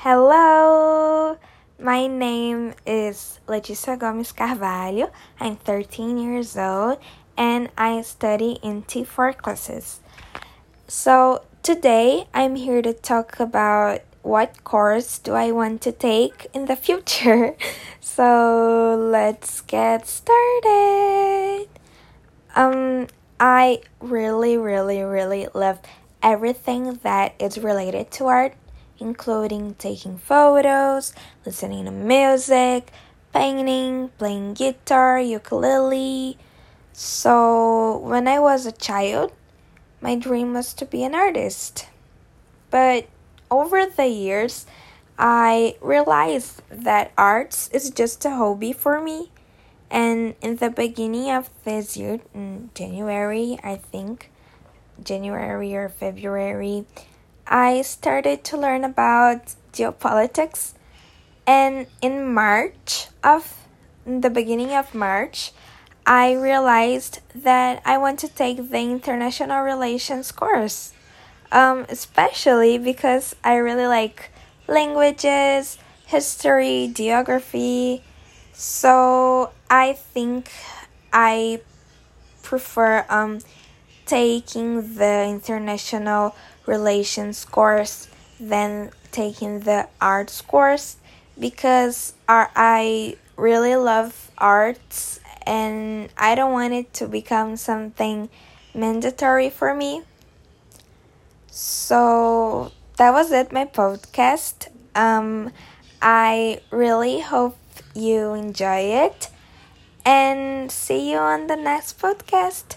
Hello, my name is Letícia Gomes Carvalho. I'm 13 years old and I study in T4 classes. So, today I'm here to talk about what course do I want to take in the future. so, let's get started. Um I really really really love everything that is related to art including taking photos, listening to music, painting, playing guitar, ukulele. So, when I was a child, my dream was to be an artist. But over the years, I realized that arts is just a hobby for me. And in the beginning of this year, in January, I think, January or February, I started to learn about geopolitics. And in March of the beginning of March, I realized that I want to take the international relations course. Um, especially because I really like languages, history, geography. So I think I prefer um taking the international relations course than taking the arts course because I really love arts and I don't want it to become something mandatory for me. So that was it, my podcast. Um, I really hope you enjoy it and see you on the next podcast.